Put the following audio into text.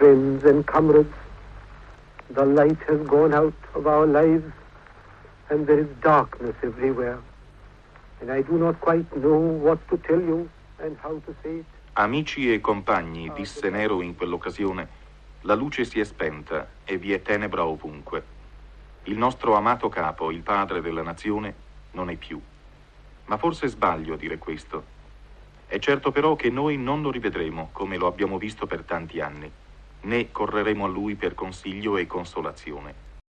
Friends and comrades, the light has gone out of our lives and there is darkness everywhere. And I do not quite know what to tell you and how to say it. Amici e compagni, disse Nero in quell'occasione, la luce si è spenta e vi è tenebra ovunque. Il nostro amato capo, il padre della nazione, non è più. Ma forse sbaglio a dire questo. È certo però che noi non lo rivedremo come lo abbiamo visto per tanti anni, né correremo a lui per consiglio e consolazione.